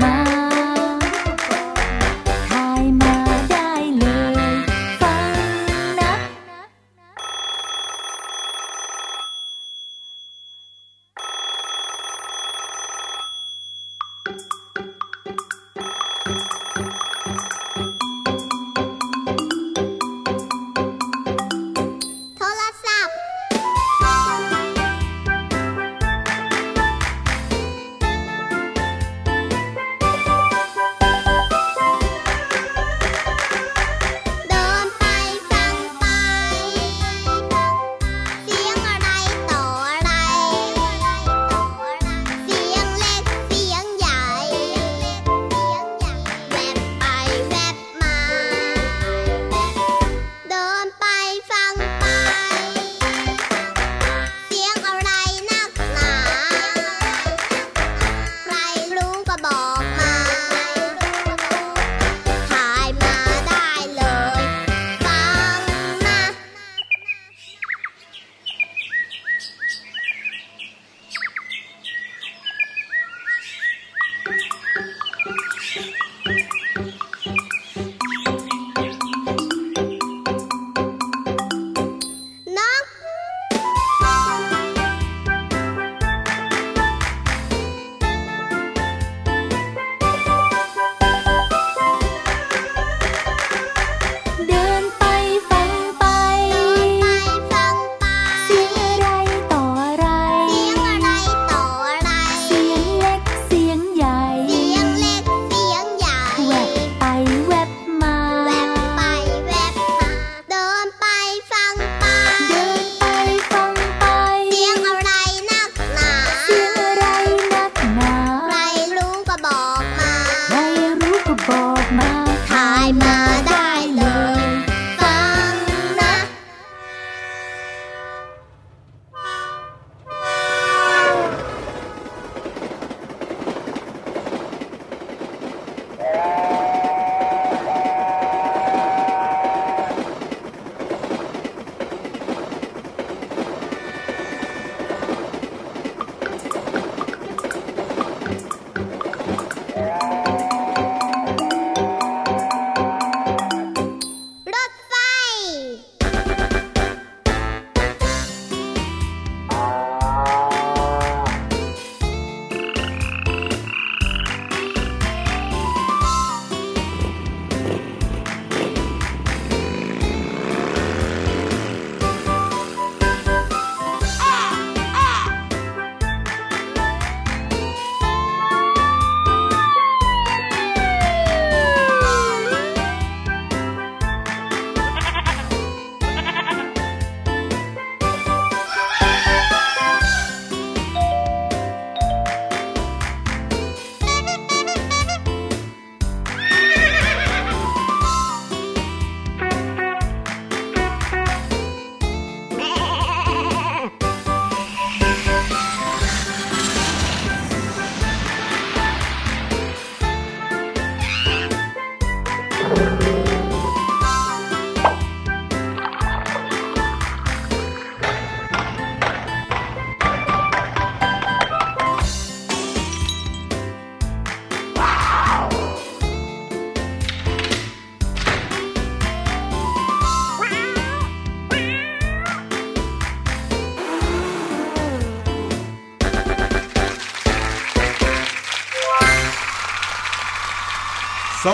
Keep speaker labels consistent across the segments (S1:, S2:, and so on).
S1: 吗？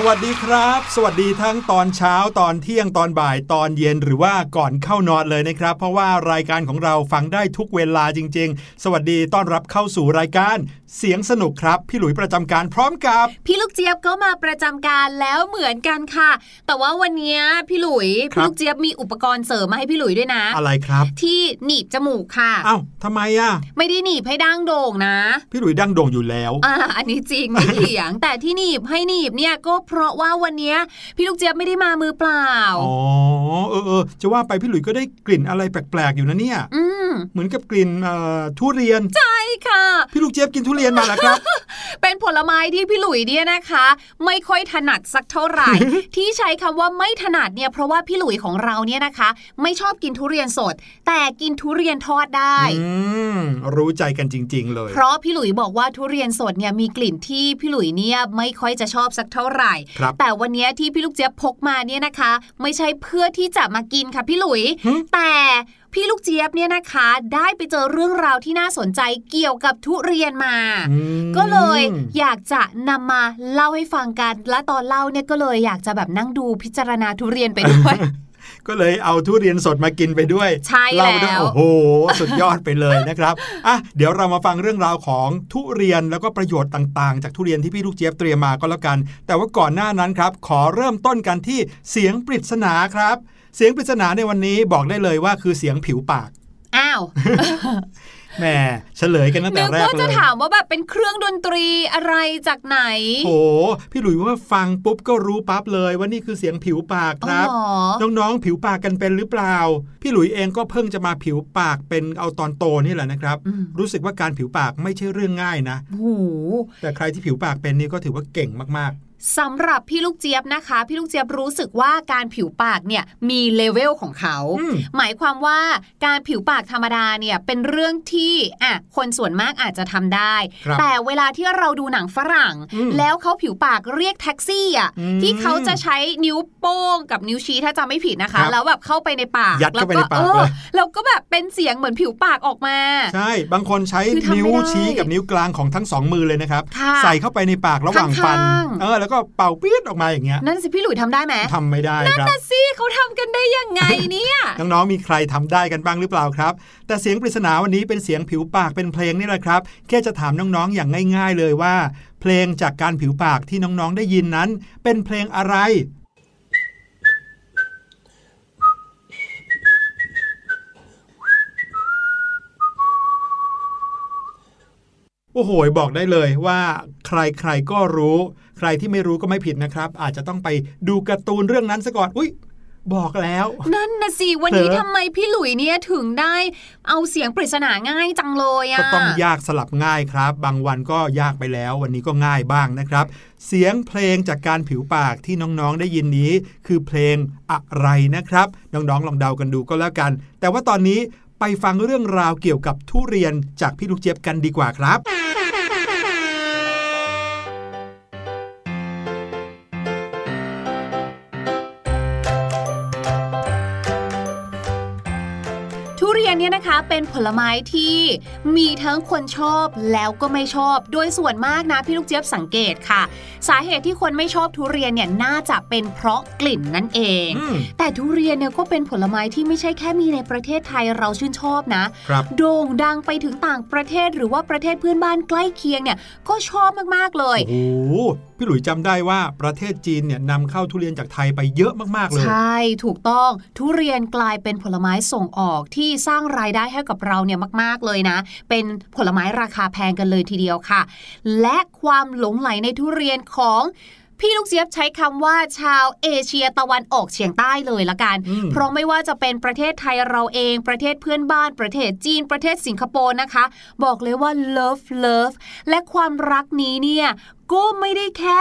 S1: วัสดีครับ สวัสดีทั้งตอนเช้าตอนเที่ยงตอนบ่ายตอนเย็นหรือว่าก่อนเข้านอนเลยนะครับ เพราะว่ารายการของเราฟังได้ทุกเวลาจริง ๆ สวัสดีต้อนรับเข้าสู่รายการ เสียงสนุกครับ พี่หลุยประจำการพร้อมกับ
S2: พี่ลูกเจี๊ยบก็มาประจำการแล้วเหมือนกันค่ะ แต่ว่าวันนี้พี่หลุย
S1: ครั
S2: พี่
S1: บ
S2: ลูกเจี๊ยบมีอุปกรณ์เสริมมาให้พี่หลุยด้วยนะ
S1: อะไรครับ
S2: ที่หนีบจมูกค่ะ
S1: อ้าวทำไมอะ
S2: ไม่ได้หนีบให้ดั้งโด่งนะ
S1: พี่หลุยดังโด่งอยู่แล้ว
S2: อ่าอันนี้จริงไม่เถียงแต่ที่หนีบให้หนีบเนี่ยก็เพราะว่าวันนี้พี่ลูกเจี๊ยบไม่ได้มามือเปล่า
S1: อ๋อเออเออจะว่าไปพี่หลุยก็ได้กลิ่นอะไรแปลกๆอยู่นะเนี่ย
S2: อืม
S1: เหมือนกับกลิ่นเอ่อทุเรียน
S2: ใช่ค่ะ
S1: พี่ลูกเจี๊ยบกินทุเรียนมาแล้วครับ
S2: เป็นผลไม้ที่พี่หลุยเนี่ยนะคะ ไม่ค่อยถนัดสักเท่าไหร่ ที่ใช้คำว่าไม่ถนัดเนี่ยเพราะว่าพี่หลุยของเราเนี่ยนะคะ ไม่ชอบกินทุเรียนสด แต่กินทุเรียนทอดได้
S1: อืมรู้ใจกันจริง ๆ เลย
S2: เพราะพี่หลุยบอกว่าทุเรียนสดเนี่ยมีกลิ่นที่พี่หลุยเนี่ยไม่ค่อยจะชอบสักเท่าไหร่
S1: ครับ
S2: แต่วันนี้ที่พี่ลูกเจี๊ยบพกมาเนี่ยนะคะ ไม่ใช่เพื่อที่จะมากินค่ะพี่หลุย
S1: หึ
S2: แต่พี่ลูกเจี๊ยบเนี่ยนะคะ ได้ไปเจอเรื่องราวที่น่าสนใจเกี่ยวกับทุเรียนมา
S1: อืม
S2: ก็เลยอยากจะนำมาเล่าให้ฟังกัน และตอนเล่าเนี่ยก็เลยอยากจะแบบนั่งดูพิจารณาทุเรียนไปด้วย
S1: ก็เลยเอาทุเรียนสดมากินไปด้วย
S2: ใช่
S1: เล่าด้วย
S2: แล้ว
S1: โอ้โหสุดยอดไปเลยนะครับอะเดี๋ยวเรามาฟังเรื่องราวของทุเรียนแล้วก็ประโยชน์ต่างๆ จากทุเรียนที่พี่ลูกเจี๊ยบเตรียมมาก็แล้วกัน แต่ว่าก่อนหน้านั้นครับ ขอเริ่มต้นกันที่เสียงปริศนาครับ เสียงปริศนาในวันนี้บอกได้เลยว่าคือเสียงผิวปาก
S2: อ้าว
S1: แหมเฉลยกันตั้งแต่
S2: นึก
S1: แรก
S2: ว่า
S1: เล
S2: จะ
S1: ย
S2: ถามว่าแบบเป็นเครื่องดนตรีอะไรจากไหน
S1: โอ้โหพี่หลุยว่าฟังปุ๊บก็รู้ปั๊บเลยว่านี่คือเสียงผิวปากครับ
S2: อ๋อเหรอ
S1: น้องๆผิวปากกันเป็นหรือเปล่า พี่หลุยเองก็เพิ่งจะมาผิวปากเป็นเอาตอนโตนี่แหละนะครับ
S2: อืม
S1: รู้สึกว่าการผิวปากไม่ใช่เรื่องง่ายนะ
S2: โอ้โห
S1: แต่ใครที่ผิวปากเป็นนี่ก็ถือว่าเก่งมาก
S2: สำหรับพี่ลูกเจี๊ยบนะคะ พี่ลูกเจี๊ยบรู้สึกว่าการผิวปากเนี่ยมีเลเวลของเขา
S1: อืม
S2: หมายความว่าการผิวปากธรรมดาเนี่ยเป็นเรื่องที่อะคนส่วนมากอาจจะทำได้
S1: ครับ
S2: แต่เวลาที่เราดูหนังฝรั่ง
S1: อืม
S2: แล้วเขาผิวปากเรียกแท็กซี่อะ
S1: อืม
S2: ที่เขาจะใช้นิ้วโป้งกับนิ้วชี้ถ้าจำไม่ผิดนะ
S1: ครั
S2: คะ
S1: บ
S2: แล้วแบบเข้าไปในปาก
S1: ยัดเข้าไปในปาก
S2: แล้ว
S1: เลย
S2: แล้วก็แบบเป็นเสียงเหมือนผิวปากออกมา
S1: ๆใช่บางคนใช้
S2: คือทำไม่
S1: นิ้ว
S2: ได้
S1: ชี้กับนิ้วกลางของทั้งสองมือเลยนะครับ
S2: ค่ะ
S1: ใส่เข้าไปในปากระหว่างฟัน
S2: ข้างๆ
S1: เออแล้วก็เป่าปี๊ดออกมาอย่างเงี้ย
S2: นั่นสิพี่หลุยทำได้ไหม
S1: ทำไม่ได้ครับ
S2: นั่นสิเขาทำกันได้ยังไงเนี่ย
S1: น้องๆมีใครทำได้กันบ้างหรือเปล่าครับ แต่เสียงปริศนาวันนี้เป็นเสียงผิวปากเป็นเพลงนี่แหละครับแค่จะถามน้องๆอย่างง่าย ๆ เลยว่า เพลงจากการผิวปากที่น้องๆได้ยินนั้น เป็นเพลงอะไรโอ้โห บอกได้เลยว่าใครๆก็รู้ ใครที่ไม่รู้ก็ไม่ผิดนะครับ อาจจะต้องไปดูการ์ตูนเรื่องนั้นซะก่อนอุ้ยบอกแล้ว
S2: นั่นนะสิวันนี้
S1: เผลอ
S2: ทำไมพี่หลุยเนี่ยถึงได้เอาเสียงปริศนาง่ายจังเลยอะ
S1: ก็ต้องยากสลับง่ายครับ บางวันก็ยากไปแล้ว วันนี้ก็ง่ายบ้างนะครับ เสียงเพลงจากการผิวปากที่น้องๆได้ยินนี้ คือเพลงอะไรนะครับ น้องๆลองเดากันดูก็แล้วกัน แต่ว่าตอนนี้ไปฟังเรื่องราวเกี่ยวกับทุเรียนจากพี่ลูกเจี๊ยบกันดีกว่าครับ
S2: เรียนเนี่ยนะคะเป็นผลไม้ที่มีทั้งคนชอบแล้วก็ไม่ชอบ โดยส่วนมากนะพี่ลูกเจี๊ยบสังเกตค่ะ สาเหตุที่คนไม่ชอบทุเรียนเนี่ยน่าจะเป็นเพราะกลิ่นนั่นเอง
S1: อืม
S2: แต่ทุเรียนเนี่ยก็เป็นผลไม้ที่ไม่ใช่แค่มีในประเทศไทยเราชื่นชอบนะ
S1: ครับ
S2: โด่งดังไปถึงต่างประเทศหรือว่าประเทศเพื่อนบ้านใกล้เคียงเนี่ยก็ชอบมากๆเลย
S1: โอ้โหพี่หลุยจำได้ว่าประเทศจีนเนี่ยนำเข้าทุเรียนจากไทยไปเยอะมากๆเลย
S2: ใช่ถูกต้องทุเรียนกลายเป็นผลไม้ส่งออกที่สร้างรายได้ให้กับเราเนี่ยมาก ๆ เลยนะ เป็นผลไม้ราคาแพงกันเลยทีเดียวค่ะ และความหลงไหลในทุเรียนของพี่ลูกเจี๊ยบใช้คำว่าชาวเอเชียตะวันออกเฉียงใต้เลยละกัน
S1: อืม
S2: เพราะไม่ว่าจะเป็นประเทศไทยเราเองประเทศเพื่อนบ้านประเทศจีนประเทศสิงคโปร์นะคะ บอกเลยว่า love love และความรักนี้เนี่ย ก็ไม่ได้แค่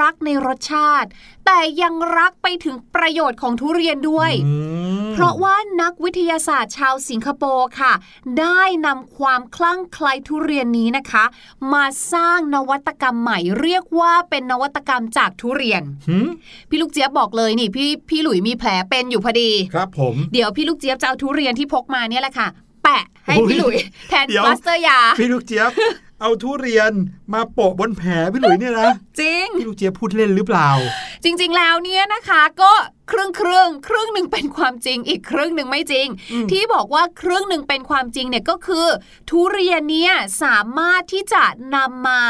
S2: รักในรสชาติ แต่ยังรักไปถึงประโยชน์ของทุเรียนด้วย
S1: อืม
S2: เพราะว่านักวิทยาศาสตร์ชาวสิงคโปร์ค่ะ ได้นำความคลั่งไคล้ทุเรียนนี้นะคะ มาสร้างนวัตกรรมใหม่เรียกว่าเป็นนวัตกรรมจากทุเรียน
S1: หืม
S2: พี่ลูกเจี๊ยบบอกเลยนี่พี่พี่หลุยมีแผลเป็นอยู่พอดี
S1: ครับผม
S2: เดี๋ยวพี่ลูกเจี๊ยบจะเอาทุเรียนที่พกมาเนี่ยแหละค่ะ แปะให้
S1: อุ๊ย
S2: พี่หลุยแทน
S1: เดี๋ยว
S2: พลาสเตอร์ยา
S1: พี่ลูกเจี๊ยบ เอาทุเรียนมาโปะบนแผลพี่หลุยเนี่ยนะ
S2: จริง
S1: พี่ลูกเจี๊ยบพูดเล่นหรือเปล่า
S2: จริง ๆ แล้วเนี่ยนะคะ ก็ ครึ่งครึ่งครึ่งหนึ่งเป็นความจริง อีกครึ่งหนึ่งไม่จริง
S1: อืม
S2: ที่บอกว่าครึ่งหนึ่งเป็นความจริงเนี่ยก็คือ ทุเรียนเนี่ยสามารถที่จะนำมา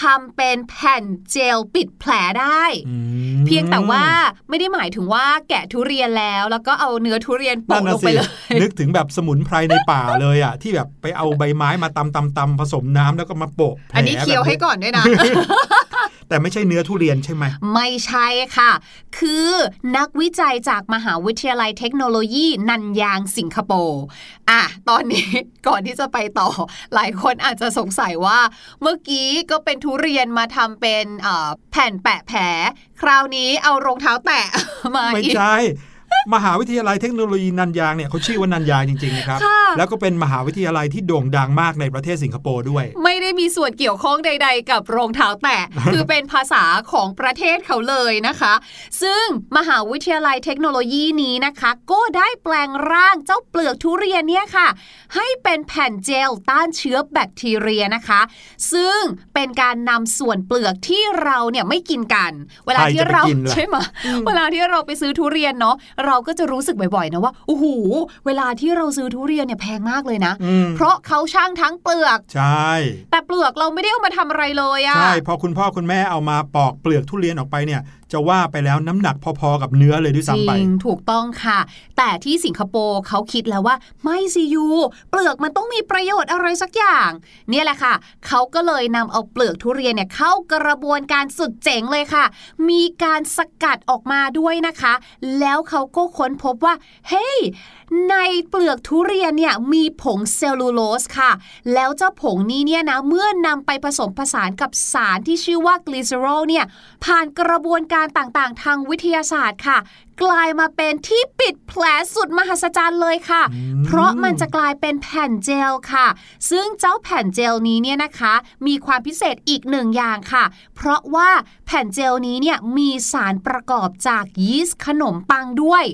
S2: ทำเป็นแผ่นเจลปิดแผลได้
S1: อืม
S2: เพียงแต่ว่าไม่ได้หมายถึงว่าแกะทุเรียนแล้ว แล้วก็เอาเนื้อทุเรียน
S1: นั่
S2: โปะ
S1: น
S2: ล
S1: น่ะ
S2: งไป
S1: สิ
S2: เลย
S1: นึกถึงแบบสมุนไพรในป่าเลยอะที่แบบไปเอาใบไม้มาตำตำตำผสมน้ำแล้วก็มาโปะแผล
S2: อันนี้เคี้ยวให้
S1: แบบ
S2: ก่อนด้วยนะ
S1: แต่ไม่ใช่เนื้อทุเรียนใช่ไหม
S2: ไม่ใช่ค่ะ คือนักวิจัยจากมหาวิทยาลัยเทคโนโลยีนันยางสิงคโปร์อะตอนนี้ก่อนที่จะไปต่อ หลายคนอาจจะสงสัยว่า เมื่อกี้ก็เป็นทุเรียนมาทำเป็นเอ่อแผ่นแปะแผล คราวนี้เอารองเท้าแตะมา
S1: ไม่
S2: อีก
S1: ใช่ มหาวิทยาลัยเทคโนโลยีนันยางเนี่ยเขาชื่อว่านันยางจริงๆนะครับ
S2: ค่ะ
S1: แล้วก็เป็นมหาวิทยาลัยที่โด่งดังมากในประเทศสิงคโปร์ด้วย
S2: ไม่ได้มีส่วนเกี่ยวข้องใด ๆ กับรองเท้าแตะคือเป็นภาษาของประเทศเขาเลยนะคะ ซึ่งมหาวิทยาลัยเทคโนโลยีนี้นะคะ ก็ได้แปลงร่างเจ้าเปลือกทุเรียนเนี่ยค่ะ ให้เป็นแผ่นเจลต้านเชื้อแบคทีเรียนะคะ ซึ่งเป็นการนำส่วนเปลือกที่เราเนี่ยไม่กินกัน เวลาที่เรา
S1: ใครจะไปกินล่ะ
S2: ใช่ไหมเวลาที่เราไปซื้อทุเรียนเนาะเราก็จะรู้สึกบ่อยๆนะว่าโอ้โหเวลาที่เราซื้อทุเรียนเนี่ยแพงมากเลยนะ
S1: อืม
S2: เพราะเขาช่างทั้งเปลือก
S1: ใช่
S2: แต่เปลือกเราไม่ได้เอามาทำอะไรเลยอะ
S1: ใช่พอคุณพ่อคุณแม่เอามาปอกเปลือกทุเรียนออกไปเนี่ย จะว่าไปแล้วน้ำหนักพอๆกับเนื้อเลยด้วยซ้ำไป
S2: ริงถูกต้องค่ะ แต่ที่สิงคโปร์เขาคิดแล้วว่าไม่สิยูเปลือกมันต้องมีประโยชน์อะไรสักอย่าง เนี่ยแหละค่ะเขาก็เลยนำเอาเปลือกทุเรียนเนี่ยเข้ากระบวนการสุดเจ๋งเลยค่ะ มีการสกัดออกมาด้วยนะคะ แล้วเขาก็ค้นพบว่า เฮ้ยในเปลือกทุเรียนเนี่ยมีผงเซลลูโลสค่ะ แล้วเจ้าผงนี้เนี่ยนะเมื่อนำไปผสมผสานกับสารที่ชื่อว่ากลีเซอรอลเนี่ยผ่านกระบวนการการต่างๆ ทางวิทยาศาสตร์ค่ะกลายมาเป็นที่ปิดแผลสุดมหัศจรรย์เลยค่ะ
S1: อืม
S2: เพราะมันจะกลายเป็นแผ่นเจลค่ะ ซึ่งเจ้าแผ่นเจลนี้เนี่ยนะคะ มีความพิเศษอีกหนึ่งอย่างค่ะ เพราะว่าแผ่นเจลนี้เนี่ยมีสารประกอบจากยีสต์ขนมปังด้วย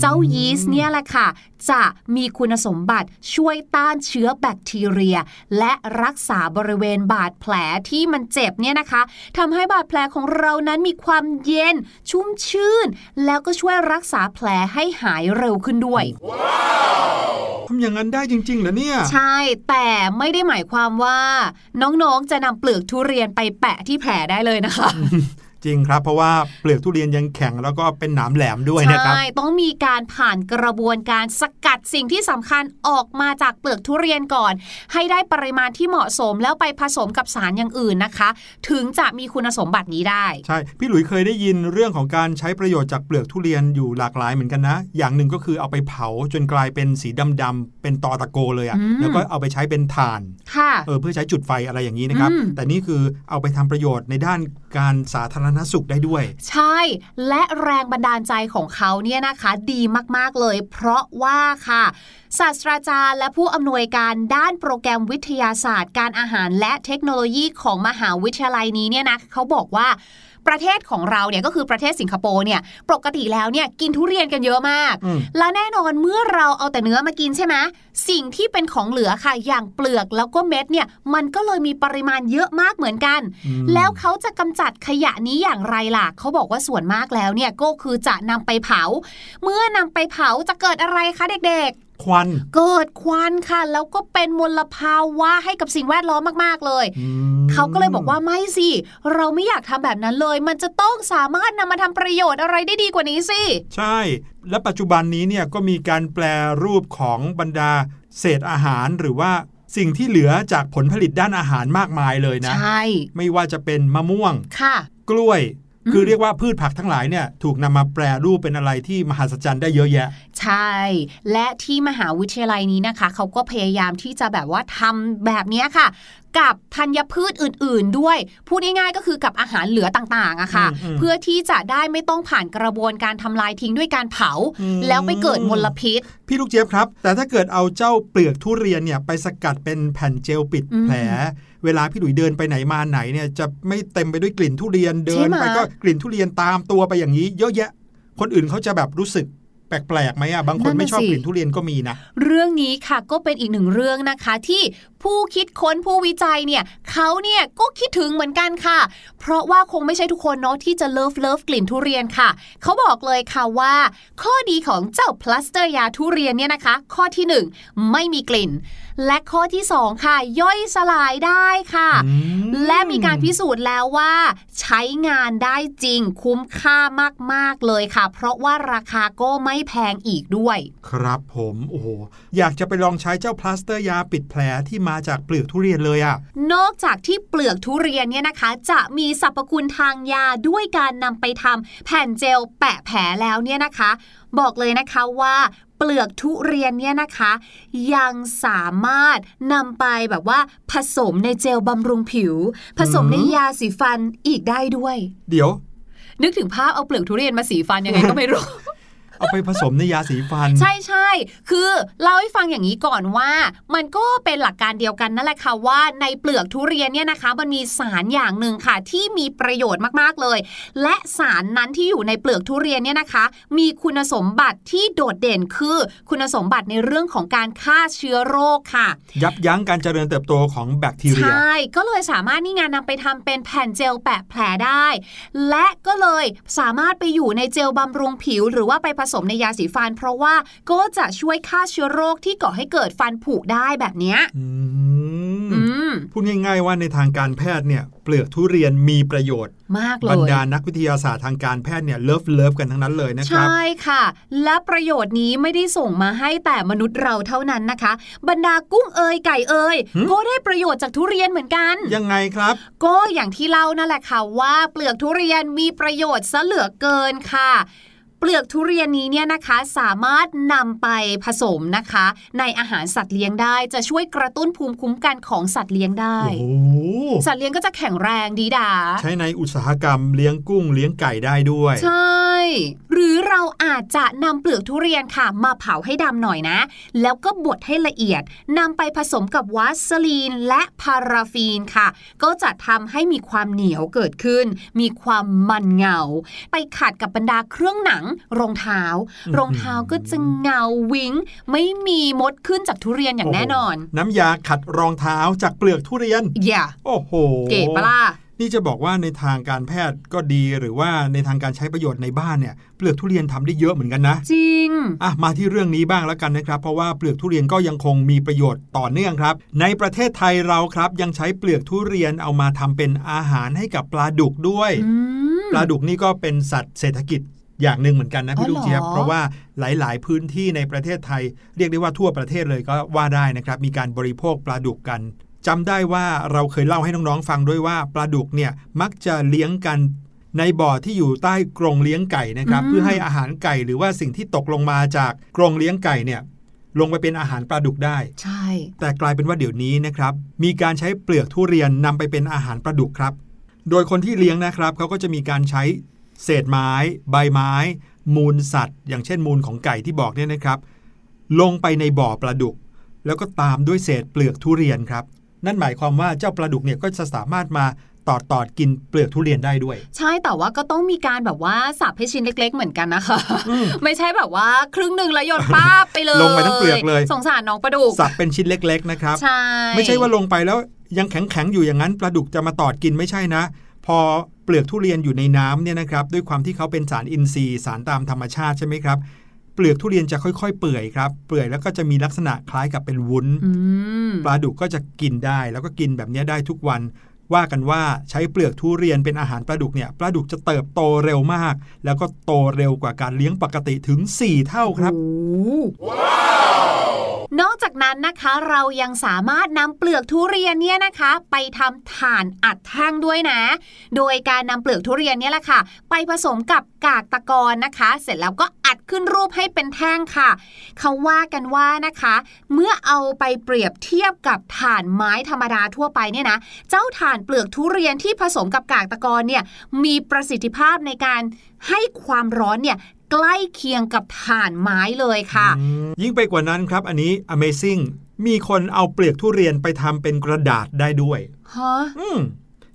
S2: เจ้ายีสต์เนี่ยแหละค่ะ จะมีคุณสมบัติช่วยต้านเชื้อแบคทีเรีย และรักษาบริเวณบาดแผลที่มันเจ็บเนี่ยนะคะทำให้บาดแผลของเรานั้นมีความเย็น ชุ่มชื่นแล้วก็ช่วยรักษาแผลให้หายเร็วขึ้นด้วย
S1: ทำอย่างนั้นได้จริงๆเหรอเนี่ย
S2: ใช่ แต่ไม่ได้หมายความว่า น้องๆจะนำเปลือกทุเรียนไปแปะที่แผลได้เลยนะคะ
S1: จริงครับ เพราะว่าเปลือกทุเรียนยังแข็งแล้วก็เป็นหนามแหลมด้วยนะครับ
S2: ใช่ต้องมีการผ่านกระบวนการสกัดสิ่งที่สำคัญออกมาจากเปลือกทุเรียนก่อน ให้ได้ปริมาณที่เหมาะสมแล้วไปผสมกับสารอย่างอื่นนะคะ ถึงจะมีคุณสมบัตินี้ได้
S1: ใช่พี่หลุยเคยได้ยินเรื่องของการใช้ประโยชน์จากเปลือกทุเรียนอยู่หลากหลายเหมือนกันนะ อย่างหนึ่งก็คือเอาไปเผาจนกลายเป็นสีดำๆเป็นตอตะโกเลยอะ
S2: อืม
S1: แล้วก็เอาไปใช้เป็นถ่าน
S2: ค่ะ
S1: เออเพื่อใช้จุดไฟอะไรอย่างนี้นะครับ
S2: อืม
S1: แต่นี่คือเอาไปทำประโยชน์ในด้าน การสาธารณสุขได้ด้วย
S2: ใช่และแรงบันดาลใจของเขาเนี่ยนะคะดีมากๆเลย เพราะว่าค่ะศาสตราจารย์และผู้อำนวยการด้านโปรแกรมวิทยาศาสตร์ การอาหารและเทคโนโลยีของมหาวิทยาลัยนี้เนี่ยนะเขาบอกว่า ประเทศของเราเนี่ยก็คือประเทศสิงคโปร์เนี่ยปกติแล้วเนี่ยกินทุเรียนกันเยอะมาก
S1: อืม
S2: และแน่นอนเมื่อเราเอาแต่เนื้อมากินใช่ไหมสิ่งที่เป็นของเหลือค่ะอย่างเปลือกแล้วก็เม็ดเนี่ยมันก็เลยมีปริมาณเยอะมากเหมือนกัน
S1: อืม
S2: แล้วเขาจะกำจัดขยะนี้อย่างไรล่ะเขาบอกว่าส่วนมากแล้วเนี่ยก็คือจะนำไปเผา เมื่อนำไปเผาจะเกิดอะไรคะเด็ก
S1: ควัน
S2: ๆเกิดควันค่ะ แล้วก็เป็นมลภาวะให้กับสิ่งแวดล้อมมากๆเลย
S1: อืม
S2: เขาก็เลยบอกว่าไม่สิ เราไม่อยากทำแบบนั้นเลย มันจะต้องสามารถนำมาทำประโยชน์อะไรได้ดีกว่านี้สิ
S1: ใช่ และปัจจุบันนี้เนี่ยก็มีการแปลรูปของบรรดาเศษอาหารหรือว่าสิ่งที่เหลือจากผลผลิตด้านอาหารมากมายเลยนะ
S2: ใช่
S1: ไม่ว่าจะเป็นมะม่วง
S2: ค่ะ
S1: กล้วย
S2: อืม
S1: คือเรียกว่าพืชผักทั้งหลายเนี่ยถูกนำมาแปรรูปเป็นอะไรที่มหัศจรรย์ได้เยอะแยะ
S2: ใช่ และที่มหาวิทยาลัยนี้นะคะ เขาก็พยายามที่จะแบบว่าทำแบบเนี้ยค่ะ กับธัญพืชอื่น ๆ ด้วย พูดง่ายๆก็คือกับอาหารเหลือต่างๆอะค่ะ
S1: อืมอืม
S2: เพื่อที่จะได้ไม่ต้องผ่านกระบวนการทำลายทิ้งด้วยการเผา
S1: อืม
S2: แล้วไปเกิดมลพิษ
S1: พี่ลูกเจี๊ยบครับ แต่ถ้าเกิดเอาเจ้าเปลือกทุเรียนเนี่ยไปสกัดเป็นแผ่นเจลปิด
S2: อืม
S1: แผลเวลาพี่หลุยเดินไปไหนมาไหนเนี่ยจะไม่เต็มไปด้วยกลิ่นทุเรียนเดิ
S2: ใช่
S1: น
S2: ไหม
S1: ไปก็กลิ่นทุเรียนตามตัวไปอย่างนี้ เยอะแยะ คนอื่นเขาจะแบบรู้สึก แปลกๆไหมอะบางคน
S2: นั่นน่ะ
S1: ไม่ชอบ
S2: สิ
S1: กลิ่นทุเรียนก็มีนะ
S2: เรื่องนี้ค่ะก็เป็นอีกหนึ่งเรื่องนะคะ ที่ผู้คิดค้นผู้วิจัยเนี่ยเขาเนี่ยก็คิดถึงเหมือนกันค่ะ เพราะว่าคงไม่ใช่ทุกคนเนาะที่จะ love love กลิ่นทุเรียนค่ะ เขาบอกเลยค่ะว่า ข้อดีของเจ้าพลาสเตอร์ยาทุเรียนเนี่ยนะคะ ข้อที่หนึ่งไม่มีกลิ่น และข้อที่สองค่ะ ย่อยสลายได้ค่ะ
S1: อืม
S2: และมีการพิสูจน์แล้วว่า ใช้งานได้จริงคุ้มค่ามาก ๆ เลยค่ะ เพราะว่าราคาก็ไม่แพงอีกด้วย
S1: ครับผมโอ้โหอยากจะไปลองใช้เจ้าพลาสเตอร์ยาปิดแผลที่มาจากเปลือกทุเรียนเลยอะ
S2: นอกจากที่เปลือกทุเรียนเนี่ยนะคะ จะมีสรรพคุณทางยาด้วยการนำไปทำแผ่นเจลแปะแผลแล้วเนี่ยนะคะบอกเลยนะคะว่าเปลือกทุเรียนเนี่ยนะคะ ยังสามารถนำไปแบบว่าผสมในเจลบำรุงผิว ผสมในยาสีฟันอีกได้ด้วย
S1: เดี๋ยว
S2: นึกถึงภาพเอาเปลือกทุเรียนมาสีฟันยังไงก็ไม่รู้
S1: เอาไปผสมในยาสีฟัน
S2: ใช่ใช่คือเล่าให้ฟังอย่างนี้ก่อนว่า มันก็เป็นหลักการเดียวกันนั่นแหละค่ะว่าในเปลือกทุเรียนเนี่ยนะคะ มันมีสารอย่างหนึ่งค่ะ ที่มีประโยชน์มากๆเลย และสารนั้นที่อยู่ในเปลือกทุเรียนเนี่ยนะคะ มีคุณสมบัติที่โดดเด่นคือ คุณสมบัติในเรื่องของการฆ่าเชื้อโรคค่ะ
S1: ยับยั้งการเจริญเติบโตของแบคทีเรีย
S2: ใช่ก็เลยสามารถนี่งานนำไปทำเป็นแผ่นเจลแปะแผลได้ และก็เลยสามารถไปอยู่ในเจลบำรุงผิวหรือว่าไปผสมในยาสีฟัน เพราะว่าก็จะช่วยฆ่าเชื้อโรคที่ก่อให้เกิดฟันผุได้แบบเนี้ย
S1: อืม
S2: อืม
S1: พูดง่ายๆว่าในทางการแพทย์เนี่ย เปลือกทุเรียนมีประโยชน์
S2: มากเลย
S1: บรรดานักวิทยาศาสตร์ทางการแพทย์เนี่ย love love กันทั้งนั้นเลยนะครับ
S2: ใช่ค่ะ และประโยชน์นี้ไม่ได้ส่งมาให้แต่มนุษย์เราเท่านั้นนะคะ บรรดากุ้งเอยไก่เอย
S1: หึ
S2: ก็ได้ประโยชน์จากทุเรียนเหมือนกัน
S1: ยังไงครับ
S2: ก็อย่างที่เล่านั่นแหละค่ะว่าเปลือกทุเรียนมีประโยชน์ซะเหลือเกินค่ะ เปลือกทุเรียนนี้เนี่ยนะคะสามารถนำไปผสมนะคะ ในอาหารสัตว์เลี้ยงได้ จะช่วยกระตุ้นภูมิคุ้มกันของสัตว์เลี้ยงได้
S1: โอ้โห
S2: สัตว์เลี้ยงก็จะแข็งแรงดีดา
S1: ใช้ในอุตสาหกรรมเลี้ยงกุ้งเลี้ยงไก่ได้ด้วย
S2: ใช่ หรือเราอาจจะนำเปลือกทุเรียนค่ะ มาเผาให้ดำหน่อยนะ แล้วก็บดให้ละเอียดนำไปผสมกับวัสลีนและพาราฟีนค่ะ ก็จะทำให้มีความเหนียวเกิดขึ้น มีความมันเงา ไปขัดกับบรรดาเครื่องหนังรองเท้า
S1: อืม
S2: รองเท้าก็จะเงาวิงไม่มีมดขึ้นจากทุเรียนอย่างแน่นอน
S1: โโหน้ำยาขัดรองเท้าจากเปลือกทุเรียน
S2: อย่า
S1: โอ้โห
S2: เก๋ปะล่ะ
S1: นี่จะบอกว่าในทางการแพทย์ก็ดีหรือว่าในทางการใช้ประโยชน์ในบ้านเนี่ยเปลือกทุเรียนทำได้เยอะเหมือนกันนะ
S2: จริง
S1: อะมาที่เรื่องนี้บ้างแล้วกันนะครับ เพราะว่าเปลือกทุเรียนก็ยังคงมีประโยชน์ต่อเนื่องครับ ในประเทศไทยเราครับ ยังใช้เปลือกทุเรียนเอามาทำเป็นอาหารให้กับปลาดุกด้วย
S2: อืม
S1: ปลาดุกนี่ก็เป็นสัตว์เศรษฐกิจ อย่างหนึ่งเหมือนกันนะ
S2: อ๋
S1: พี่
S2: อ
S1: ลูกเจี๊ยบ
S2: เหรอ
S1: เพราะว่าหลาย ๆ พื้นที่ในประเทศไทย เรียกได้ว่าทั่วประเทศเลยก็ว่าได้นะครับมีการบริโภคปลาดุกกันจำได้ว่าเราเคยเล่าให้น้อง ๆ ฟังด้วยว่าปลาดุกเนี่ยมักจะเลี้ยงกันในบ่อที่อยู่ใต้กรงเลี้ยงไก่นะครับ เพื่อให้อาหารไก่หรือว่าสิ่งที่ตกลงมาจากกรงเลี้ยงไก่เนี่ยลงไปเป็นอาหารปลาดุกได้
S2: ใช่
S1: แต่กลายเป็นว่าเดี๋ยวนี้นะครับ มีการใช้เปลือกทุเรียนนำไปเป็นอาหารปลาดุกครับ โดยคนที่เลี้ยงนะครับเขาก็จะมีการใช้ เศษไม้ ใบไม้ มูลสัตว์ อย่างเช่นมูลของไก่ที่บอกเนี่ยนะครับ ลงไปในบ่อปลาดุก แล้วก็ตามด้วยเศษเปลือกทุเรียนครับ นั่นหมายความว่าเจ้าปลาดุกเนี่ยก็จะสามารถมาตอดตอดๆกินเปลือกทุเรียนได้ด้วย
S2: ใช่แต่ว่าก็ต้องมีการแบบว่าสับให้ชิ้นเล็ก ๆ เหมือนกันนะคะ
S1: อืม
S2: ไม่ใช่แบบว่าครึ่งหนึ่งแล้วโยนป้าบไปเลย
S1: ลงไปทั้งเปลือกเลย
S2: สงสารน้องปลาดุก
S1: สับเป็นชิ้นเล็ก ๆ นะครับ
S2: ใช่
S1: ไม่ใช่ว่าลงไปแล้วยังแข็งๆอยู่อย่างนั้นปลาดุกจะมาตอดกินไม่ใช่นะ พอเปลือกทุเรียนอยู่ในน้ำเนี่ยนะครับด้วยความที่เขาเป็นสารอินทรีย์สารตามธรรมชาติใช่ไหมครับเปลือกทุเรียนจะค่อยๆ เปื่อยครับ เปื่อยแล้วก็จะมีลักษณะคล้ายกับเป็นวุ้น
S2: อืม
S1: ปลาดุกก็จะกินได้ แล้วก็กินแบบนี้ได้ทุกวัน ว่ากันว่าใช้เปลือกทุเรียนเป็นอาหารปลาดุกเนี่ยปลาดุกจะเติบโตเร็วมาก แล้วก็โตเร็วกว่าการเลี้ยงปกติถึง 4 เท่าครับ
S2: โอ้ นอกจากนั้นนะคะเรายังสามารถนำเปลือกทุเรียนเนี่ยนะคะ ไปทำถ่านอัดแท่งด้วยนะ โดยการนำเปลือกทุเรียนเนี่ยแหละค่ะ ไปผสมกับกากตะกอนนะคะ เสร็จแล้วก็อัดขึ้นรูปให้เป็นแท่งค่ะ เขาว่ากันว่านะคะ เมื่อเอาไปเปรียบเทียบกับถ่านไม้ธรรมดาทั่วไปเนี่ยนะ เจ้าถ่านเปลือกทุเรียนที่ผสมกับกากตะกอนเนี่ยมีประสิทธิภาพในการให้ความร้อนเนี่ย ใกล้เคียงกับถ่านไม้เลยค่ะ
S1: ยิ่งไปกว่านั้นครับ อันนี้ Amazing มีคนเอาเปลือกทุเรียนไปทำเป็นกระดาษได้ด้วย
S2: ฮะ
S1: อืม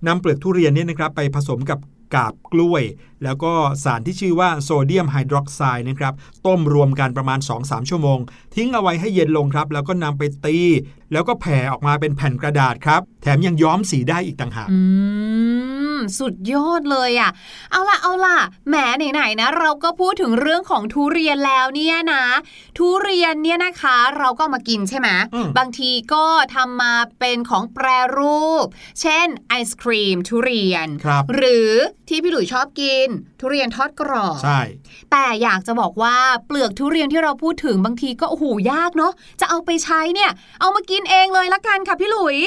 S1: นำเปลือกทุเรียนเนี่ยนะครับไปผสมกับกาบกล้วย แล้วก็สารที่ชื่อว่าโซเดียมไฮดรอกไซด์นะครับต้มรวมกันประมาณ 2-3 ชั่วโมง ทิ้งเอาไว้ให้เย็นลงครับ แล้วก็นำไปตี แล้วก็แผ่ออกมาเป็นแผ่นกระดาษครับ แถมยังย้อมสีได้อีกต่างหาก
S2: อืมสุดยอดเลยอะ่ะ เอาล่ะ เอาล่ะ แหมไหนๆนะ เราก็พูดถึงเรื่องของทุเรียนแล้วเนี่ยนะ ทุเรียนเนี่ยนะคะ เราก็เอามากินใช่ไหม
S1: อืม
S2: บางทีก็ทำมาเป็นของแปรรูป เช่นไอศครีมทุเรียน
S1: ครับ
S2: หรือที่พี่หลุยชอบกินทุเรียนทอดกรอบ
S1: ใช่
S2: แต่อยากจะบอกว่าเปลือกทุเรียนที่เราพูดถึงบางทีก็โอ้โหยากเนาะจะเอาไปใช้เนี่ย เอามากินเองเลยละกันค่ะพี่หลุย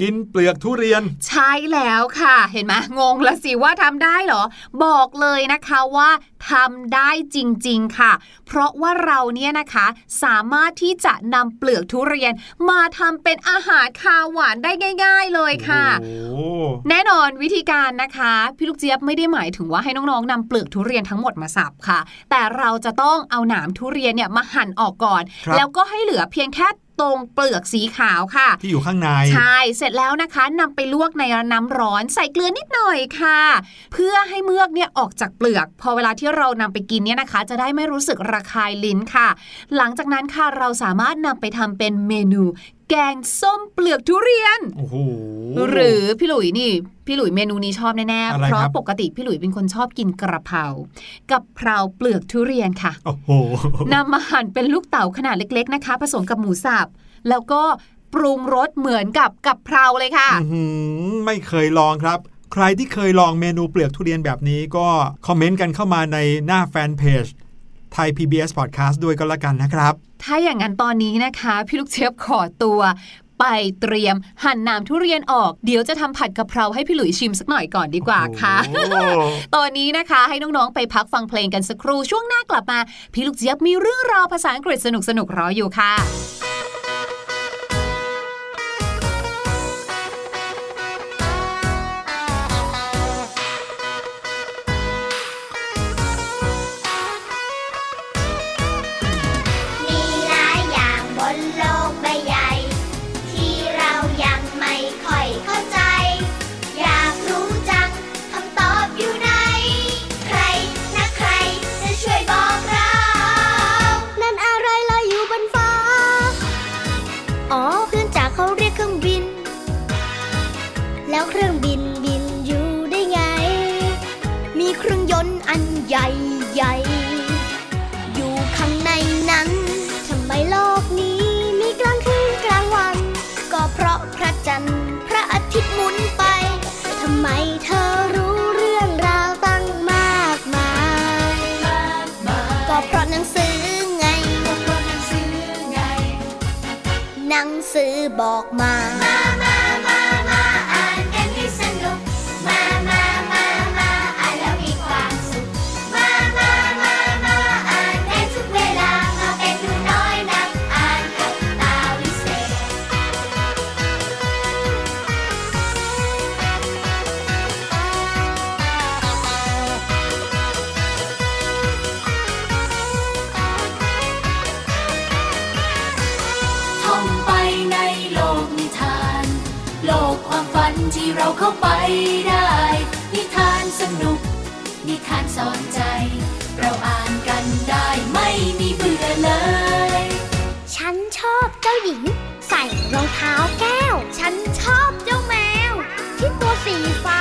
S1: กินเปลือกทุเรียน
S2: ใช่แล้วค่ะ เห็นไหมงงละสิว่าทำได้เหรอ บอกเลยนะคะว่า ทำได้จริง ๆ ค่ะ เพราะว่าเราเนี่ยนะคะสามารถที่จะนำเปลือกทุเรียนมาทำเป็นอาหารคาวหวานได้ง่าย ๆ เลยค่ะ
S1: โอ้โห
S2: แน่นอนวิธีการนะคะ พี่ลูกเจี๊ยบไม่ได้หมายถึงว่าให้น้องๆนำเปลือกทุเรียนทั้งหมดมาสับค่ะ แต่เราจะต้องเอาหนามทุเรียนเนี่ยมาหั่นออกก่อน
S1: ครับ
S2: แล้วก็ให้เหลือเพียงแค่ ตรงเปลือกสีขาวค่ะ
S1: ที่อยู่ข้างใน
S2: ใช่ เสร็จแล้วนะคะนำไปลวกในน้ำร้อนใส่เกลือนิดหน่อยค่ะ เพื่อให้เมือกเนี่ยออกจากเปลือก พอเวลาที่เรานำไปกินเนี่ยนะคะ จะได้ไม่รู้สึกระคายลิ้นค่ะ หลังจากนั้นค่ะเราสามารถนำไปทำเป็นเมนูแกงส้มเปลือกทุเรียน
S1: โอ้โห
S2: หรือพี่หลุยนี่ พี่หลุยเมนูนี้ชอบแน่ๆ
S1: อะไร
S2: เพราะ
S1: ครับ
S2: ปกติพี่หลุยเป็นคนชอบกินกระเพรากับเพราเปลือกทุเรียนค่ะ
S1: โอ้โห
S2: นำมาหั่นเป็นลูกเต๋าขนาดเล็ก ๆนะคะ ผสมกับหมูสับแล้วก็ปรุงรสเหมือนกับกับเพราเลยค่ะ
S1: อื้อหือไม่เคยลองครับใครที่เคยลองเมนูเปลือกทุเรียนแบบนี้ก็คอมเมนต์กันเข้ามาในหน้าแฟนเพจ ไทย PBS Podcast ด้วยก็แล้วกันนะครับ
S2: ถ้าอย่างนั้นตอนนี้นะคะ พี่ลูกเชฟขอตัวไปเตรียมหั่นน้ำทุเรียนออก เดี๋ยวจะทำผัดกะเพราให้พี่หลุยชิมสักหน่อยก่อนดีกว่าค่ะ
S1: โอ้โห
S2: ตอนนี้นะคะให้น้องๆไปพักฟังเพลงกันสักครู่ช่วงหน้ากลับมา พี่ลูกเจี๊ยบมีเรื่องราวภาษาอังกฤษสนุกๆรออยู่ค่ะ
S3: แล้วเครื่องบินบินอยู่ได้ไง มีเครื่องยนต์อันใหญ่ใหญ่ อยู่ข้างในนั้น ทำไมโลกนี้มีกลางคืนกลางวัน ก็เพราะพระจันทร์พระอาทิตย์หมุนไป ทำไมเธอรู้เรื่องราวตั้งมากมาย ก็เพราะหนังสือไง หนังสือบอกมา ที่เรา
S4: เข้าไปได้ นิทานสนุก นิทานสอนใจ เราอ่านกันได้ไม่มีเบื่อเลย
S3: ฉันชอบเจ้าหญิง ใส่รองเท้าแก้ว ฉันชอบเจ้าแมว ที่ตัวสีฟ้า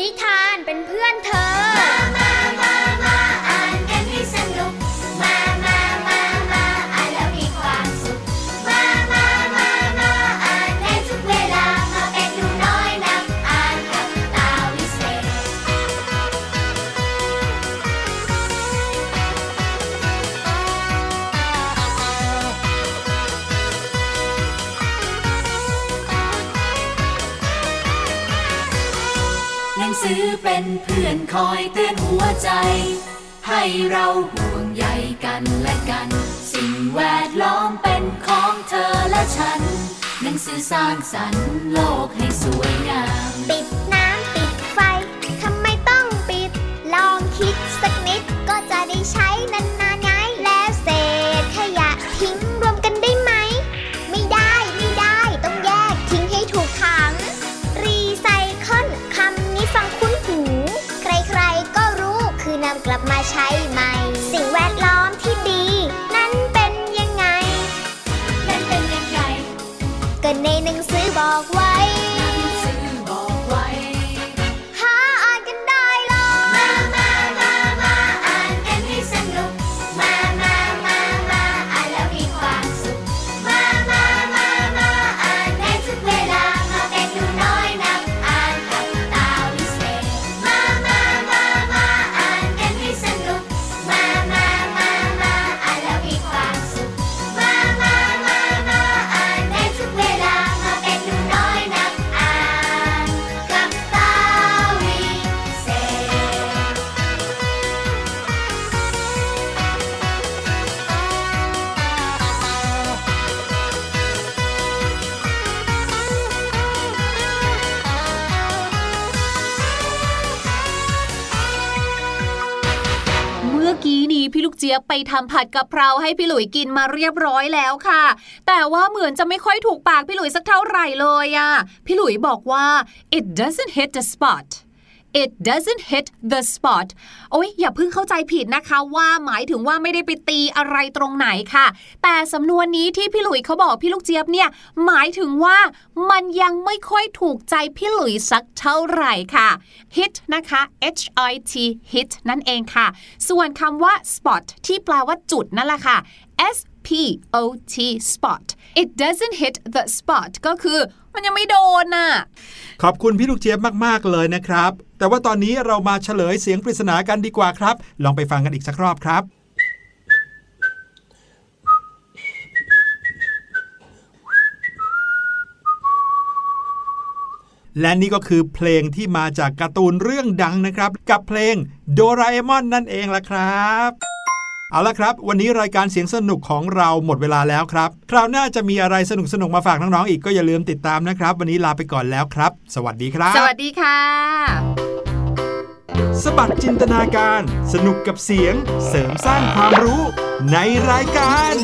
S3: นิท คอยเตื
S4: อนหัวใจ ให้เราห่วงใยกันและกัน สิ่งแวดล้อมเป็นของเธอและฉัน หนังสือสร้างสรรค์โลกให้สวยงาม
S3: ปิดน้ำปิดไฟ ทำไมต้องปิด ลองคิดสักนิดก็จะได้ใช้นานๆ บอกไว้
S4: ห
S2: ยบไปทำผัดกะเพราให้พี่หลุยกินมาเรียบร้อยแล้วค่ะ แต่ว่าเหมือนจะไม่ค่อยถูกปากพี่หลุยสักเท่าไหร่เลยอะพี่หลุยบอกว่า it doesn't hit the spot it doesn't hit the spot โอ้ยอย่าเพิ่งเข้าใจผิดนะคะว่าหมายถึงว่าไม่ได้ไปตีอะไรตรงไหนค่ะ แต่สำนวนนี้ที่พี่หลุยเขาบอกพี่ลูกเจี๊ยบเนี่ยหมายถึงว่ามันยังไม่ค่อยถูกใจพี่หลุยสักเท่าไหร่ค่ะ hit นะคะ h i t hit นั่นเองค่ะ ส่วนคำว่า spot ที่แปลว่าจุดนั่นแหละค่ะ s p o t spot it doesn't hit the spot ก็คือมันยังไม่โดนน่ะ
S1: ขอบคุณพี่ลูกเจี๊ยบมาก ๆ เลยนะครับ แต่ว่าตอนนี้เรามาเฉลยเสียงปริศนากันดีกว่าครับ ลองไปฟังกันอีกสักรอบครับ และนี่ก็คือเพลงที่มาจากการ์ตูนเรื่องดังนะครับ กับเพลงโดราเอมอนนั่นเองล่ะครับ เอาละครับ วันนี้รายการเสียงสนุกของเราหมดเวลาแล้วครับ คราวหน้าจะมีอะไรสนุกๆมาฝากน้องๆอีกก็อย่าลืมติดตามนะครับ วันนี้ลาไปก่อนแล้วครับ สวัสดีครับ
S2: สวัสดีค่ะ
S1: สบัดจินตนาการ สนุกกับเสียงเสริมสร้างความรู้ในรายการ